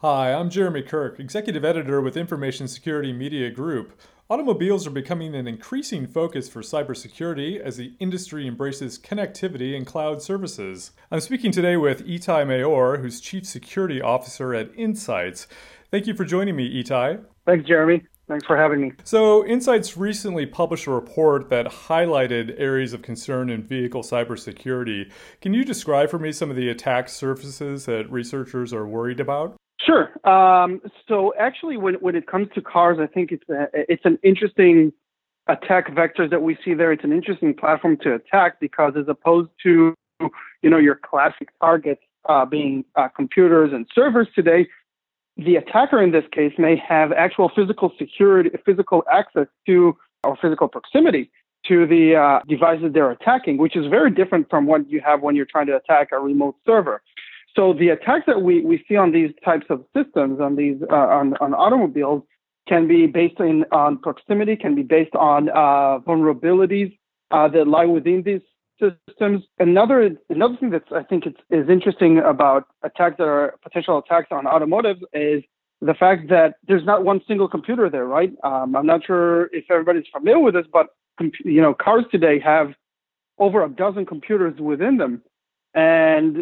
Hi, I'm Jeremy Kirk, Executive Editor with Information Security Media Group. Automobiles are becoming an increasing focus for cybersecurity as the industry embraces connectivity and cloud services. I'm speaking today with Etay Maor, who's Chief Security Officer at IntSights. Thank you for joining me, Etay. Thanks, Jeremy. Thanks for having me. So, IntSights recently published a report that highlighted areas of concern in vehicle cybersecurity. Can you describe for me some of the attack surfaces that researchers are worried about? Sure. Um, so actually, when when it comes to cars, I think it's a, it's an interesting attack vectors that we see there. It's an interesting platform to attack because as opposed to you know your classic targets uh, being uh, computers and servers today, the attacker in this case may have actual physical security, physical access to or physical proximity to the uh, devices they're attacking, which is very different from what you have when you're trying to attack a remote server. So the attacks that we, we see on these types of systems, on these uh, on, on automobiles, can be based in, on proximity, can be based on uh, vulnerabilities uh, that lie within these systems. Another another thing that I think is interesting about attacks that are potential attacks on automotive is the fact that there's not one single computer there, right? Um, I'm not sure if everybody's familiar with this, but you know, cars today have over a dozen computers within them. And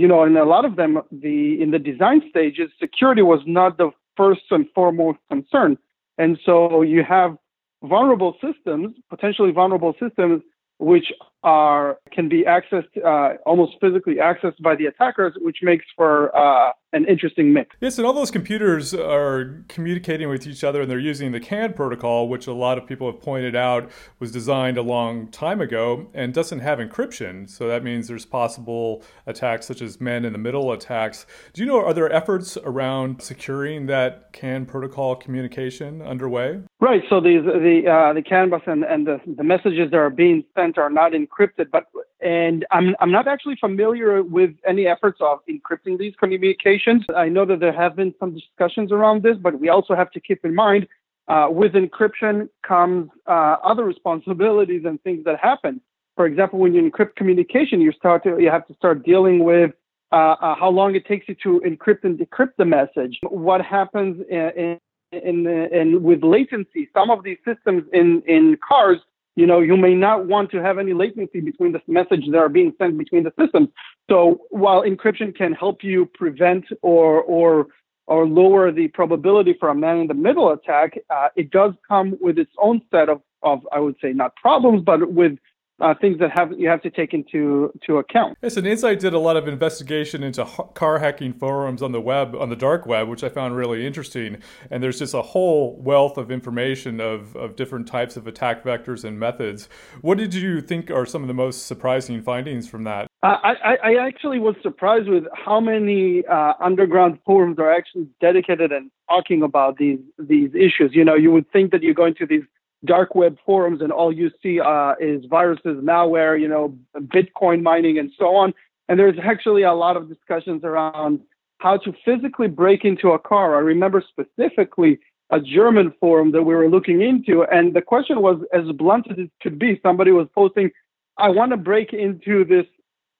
you know, in a lot of them, the in the design stages, security was not the first and foremost concern. And so you have vulnerable systems, potentially vulnerable systems, which are can be accessed uh, almost physically accessed by the attackers, which makes for uh, an interesting mix. Yes, and all those computers are communicating with each other, and they're using the CAN protocol, which a lot of people have pointed out was designed a long time ago and doesn't have encryption. So that means there's possible attacks such as man-in-the-middle attacks. Do you know are there efforts around securing that CAN protocol communication underway? Right. So the the uh, the CAN bus and, and the, the messages that are being sent are not encrypted, but and I'm, I'm not actually familiar with any efforts of encrypting these communications. I know that there have been some discussions around this, but we also have to keep in mind uh, with encryption comes uh, other responsibilities and things that happen. For example, when you encrypt communication, you start to you have to start dealing with uh, uh how long it takes you to encrypt and decrypt the message. What happens in, in, in, in with latency? Some of these systems in in cars you know, you may not want to have any latency between the messages that are being sent between the systems. So while encryption can help you prevent or or or lower the probability for a man-in-the-middle attack, uh, it does come with its own set of, of, I would say, not problems, but with uh, things that have you have to take into to account. Yes, and Insight did a lot of investigation into car hacking forums on the web, on the dark web, which I found really interesting. And there's just a whole wealth of information of, of different types of attack vectors and methods. What did you think are some of the most surprising findings from that? Uh, I, I, actually was surprised with how many uh, underground forums are actually dedicated and talking about these these issues. You know, you would think that you're going to these dark web forums and all you see uh, is viruses, malware, you know, Bitcoin mining and so on. And there's actually a lot of discussions around how to physically break into a car. I remember specifically a German forum that we were looking into, and the question was as blunt as it could be. Somebody was posting, "I want to break into this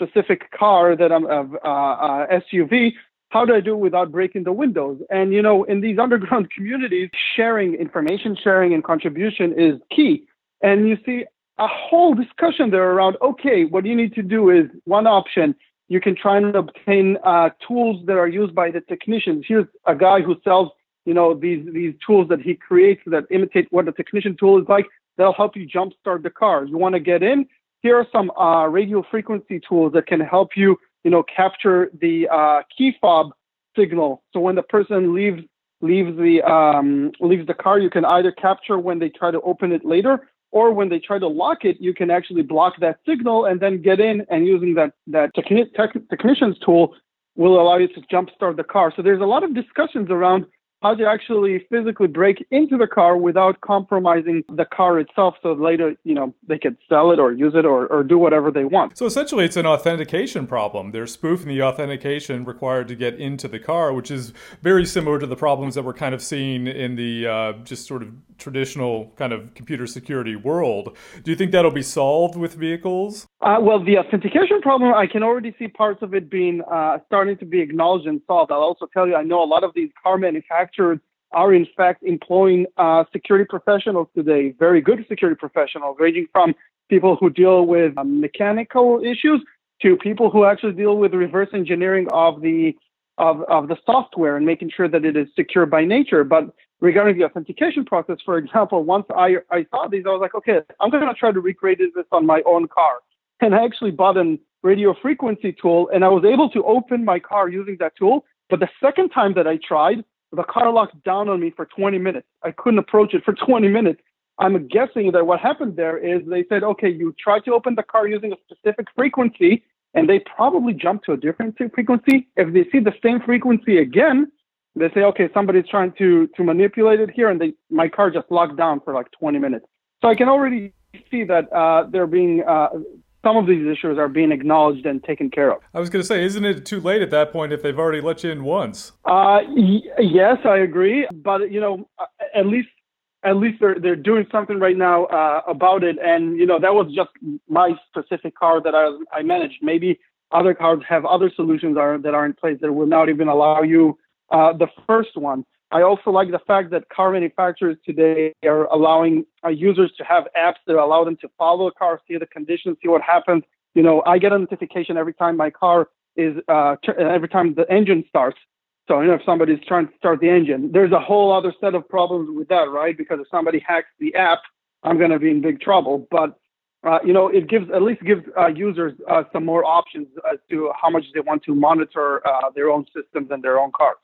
specific car that I'm uh, uh, SUV how do I do it without breaking the windows? And you know, in these underground communities, sharing information sharing and contribution is key. And you see a whole discussion there around okay, what you need to do is one option. You can try and obtain uh, tools that are used by the technicians. Here's a guy who sells, you know, these these tools that he creates that imitate what a technician tool is like. That'll help you jumpstart the car. You want to get in? Here are some uh, radio frequency tools that can help you you know, capture the uh, key fob signal. So when the person leaves leaves the um, leaves the car, you can either capture when they try to open it later, or when they try to lock it, you can actually block that signal and then get in. And using that that techni- tech- technician's tool will allow you to jumpstart the car. So there's a lot of discussions around how to actually physically break into the car without compromising the car itself so later, you know, they could sell it or use it or, or do whatever they want. So essentially it's an authentication problem. They're spoofing the authentication required to get into the car, which is very similar to the problems that we're kind of seeing in the uh, just sort of traditional kind of computer security world. Do you think that'll be solved with vehicles? Uh, well, the authentication problem, I can already see parts of it being uh, starting to be acknowledged and solved. I'll also tell you, I know a lot of these car manufacturers are in fact employing uh, security professionals today, very good security professionals, ranging from people who deal with um, mechanical issues to people who actually deal with reverse engineering of the of, of the software and making sure that it is secure by nature. But regarding the authentication process, for example, once I, I saw these, I was like, okay, I'm going to try to recreate this on my own car. And I actually bought a radio frequency tool and I was able to open my car using that tool. But the second time that I tried, the car locked down on me for 20 minutes. I couldn't approach it for 20 minutes. I'm guessing that what happened there is they said, okay, you tried to open the car using a specific frequency, and they probably jumped to a different frequency. If they see the same frequency again, they say, okay, somebody's trying to to manipulate it here, and they my car just locked down for like 20 minutes. So I can already see that uh, they're being uh, some of these issues are being acknowledged and taken care of. I was going to say, isn't it too late at that point if they've already let you in once? Uh, y- yes, I agree, but you know, at least at least they're they're doing something right now uh, about it. And you know, that was just my specific car that I I managed. Maybe other cars have other solutions are that are in place that will not even allow you uh, the first one. I also like the fact that car manufacturers today are allowing uh, users to have apps that allow them to follow a car, see the conditions, see what happens. You know, I get a notification every time my car is, uh, every time the engine starts. So, you know, if somebody's trying to start the engine, there's a whole other set of problems with that, right? Because if somebody hacks the app, I'm going to be in big trouble. But, uh, you know, it gives, at least gives uh, users uh, some more options as to how much they want to monitor uh, their own systems and their own cars.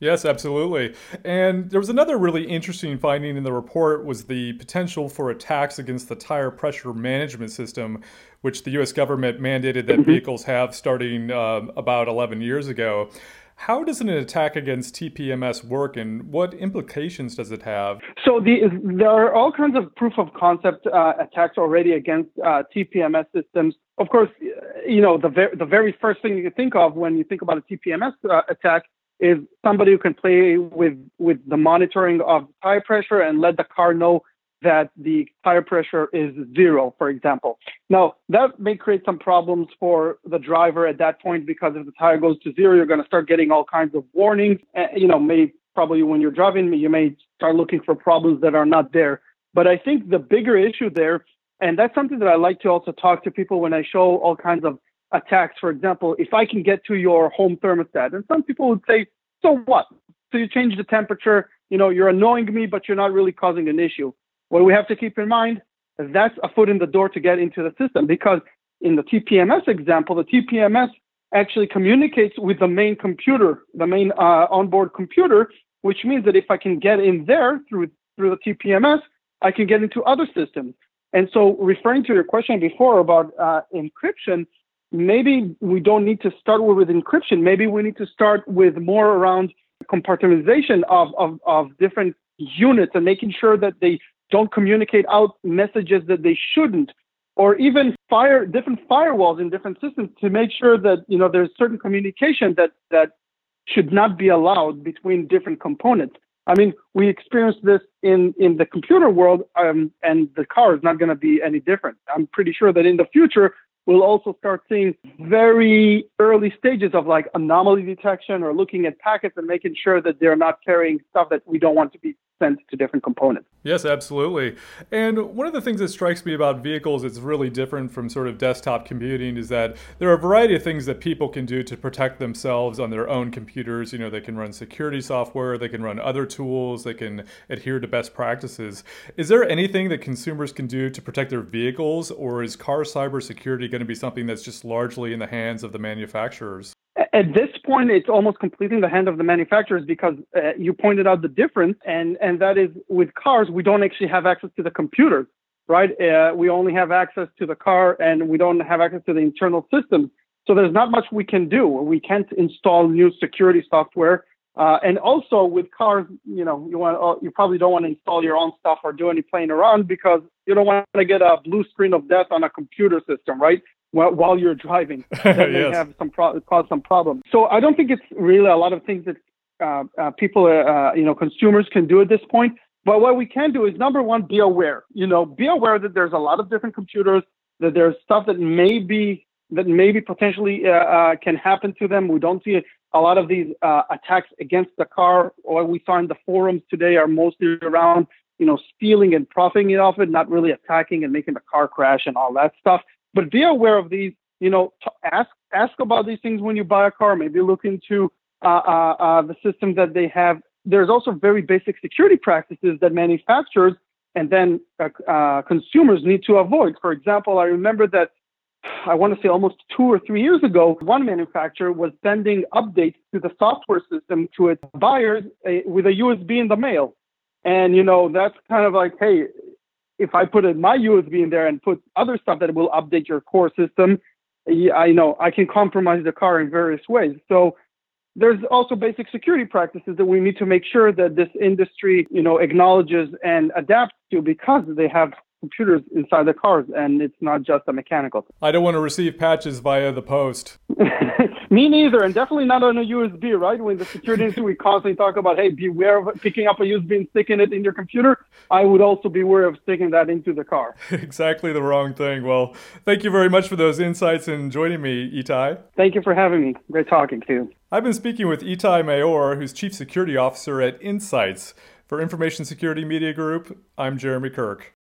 Yes, absolutely. And there was another really interesting finding in the report was the potential for attacks against the tire pressure management system, which the U.S. government mandated that mm-hmm. vehicles have starting uh, about 11 years ago. How does an attack against TPMS work, and what implications does it have? So the, there are all kinds of proof of concept uh, attacks already against uh, TPMS systems. Of course, you know the ver- the very first thing you think of when you think about a TPMS uh, attack is somebody who can play with with the monitoring of tire pressure and let the car know that the tire pressure is zero, for example. Now, that may create some problems for the driver at that point because if the tire goes to zero, you're going to start getting all kinds of warnings. Eh, you know, may probably when you're driving, you may start looking for problems that are not there. But I think the bigger issue there, and that's something that I like to also talk to people when I show all kinds of attacks. For example, if I can get to your home thermostat, and some people would say, so what? So you change the temperature, you know, you're annoying me, but you're not really causing an issue. What we have to keep in mind is that's a foot in the door to get into the system because in the TPMS example, the TPMS actually communicates with the main computer, the main uh, onboard computer, which means that if I can get in there through through the TPMS, I can get into other systems. And so, referring to your question before about uh, encryption, maybe we don't need to start with, with encryption. Maybe we need to start with more around compartmentalization of, of, of different units and making sure that they don't communicate out messages that they shouldn't or even fire different firewalls in different systems to make sure that you know there's certain communication that that should not be allowed between different components i mean we experienced this in in the computer world um, and the car is not going to be any different i'm pretty sure that in the future we'll also start seeing very early stages of like anomaly detection or looking at packets and making sure that they're not carrying stuff that we don't want to be sent to different components. Yes, absolutely. And one of the things that strikes me about vehicles that's really different from sort of desktop computing is that there are a variety of things that people can do to protect themselves on their own computers. You know, they can run security software, they can run other tools, they can adhere to best practices. Is there anything that consumers can do to protect their vehicles, or is car cybersecurity going to be something that's just largely in the hands of the manufacturers? At this point, it's almost completely in the hand of the manufacturers because uh, you pointed out the difference, and, and that is with cars, we don't actually have access to the computers, right? Uh, we only have access to the car and we don't have access to the internal systems. So there's not much we can do. We can't install new security software. Uh, and also with cars, you know, you want uh, you probably don't want to install your own stuff or do any playing around because you don't want to get a blue screen of death on a computer system, right? While, while you're driving, that yes. may have some pro- cause some problems. So I don't think it's really a lot of things that uh, uh, people, uh, you know, consumers can do at this point. But what we can do is number one, be aware. You know, be aware that there's a lot of different computers, that there's stuff that may be that maybe potentially uh, uh, can happen to them. We don't see a lot of these uh, attacks against the car. What we saw in the forums today are mostly around, you know, stealing and profiting off it, not really attacking and making the car crash and all that stuff. But be aware of these. You know, ask ask about these things when you buy a car. Maybe look into uh, uh, uh, the systems that they have. There's also very basic security practices that manufacturers and then consumers need to avoid. For example, I remember that I want to say almost two or three years ago, one manufacturer was sending updates to the software system to its buyers with a USB in the mail. And, you know, that's kind of like, hey, if I put my USB in there and put other stuff that will update your core system, I know I can compromise the car in various ways. So there's also basic security practices that we need to make sure that this industry, you know, acknowledges and adapts to because they have computers inside the cars and it's not just a mechanical. I don't want to receive patches via the post. Me neither, and definitely not on a USB, right? When the security industry we constantly talk about, hey, beware of picking up a USB and sticking it in your computer. I would also be aware of sticking that into the car. exactly the wrong thing. Well, thank you very much for those insights and joining me, Etay. Thank you for having me. Great talking to you. I've been speaking with Etay Maor, who's Chief Security Officer at IntSights. For Information Security Media Group, I'm Jeremy Kirk.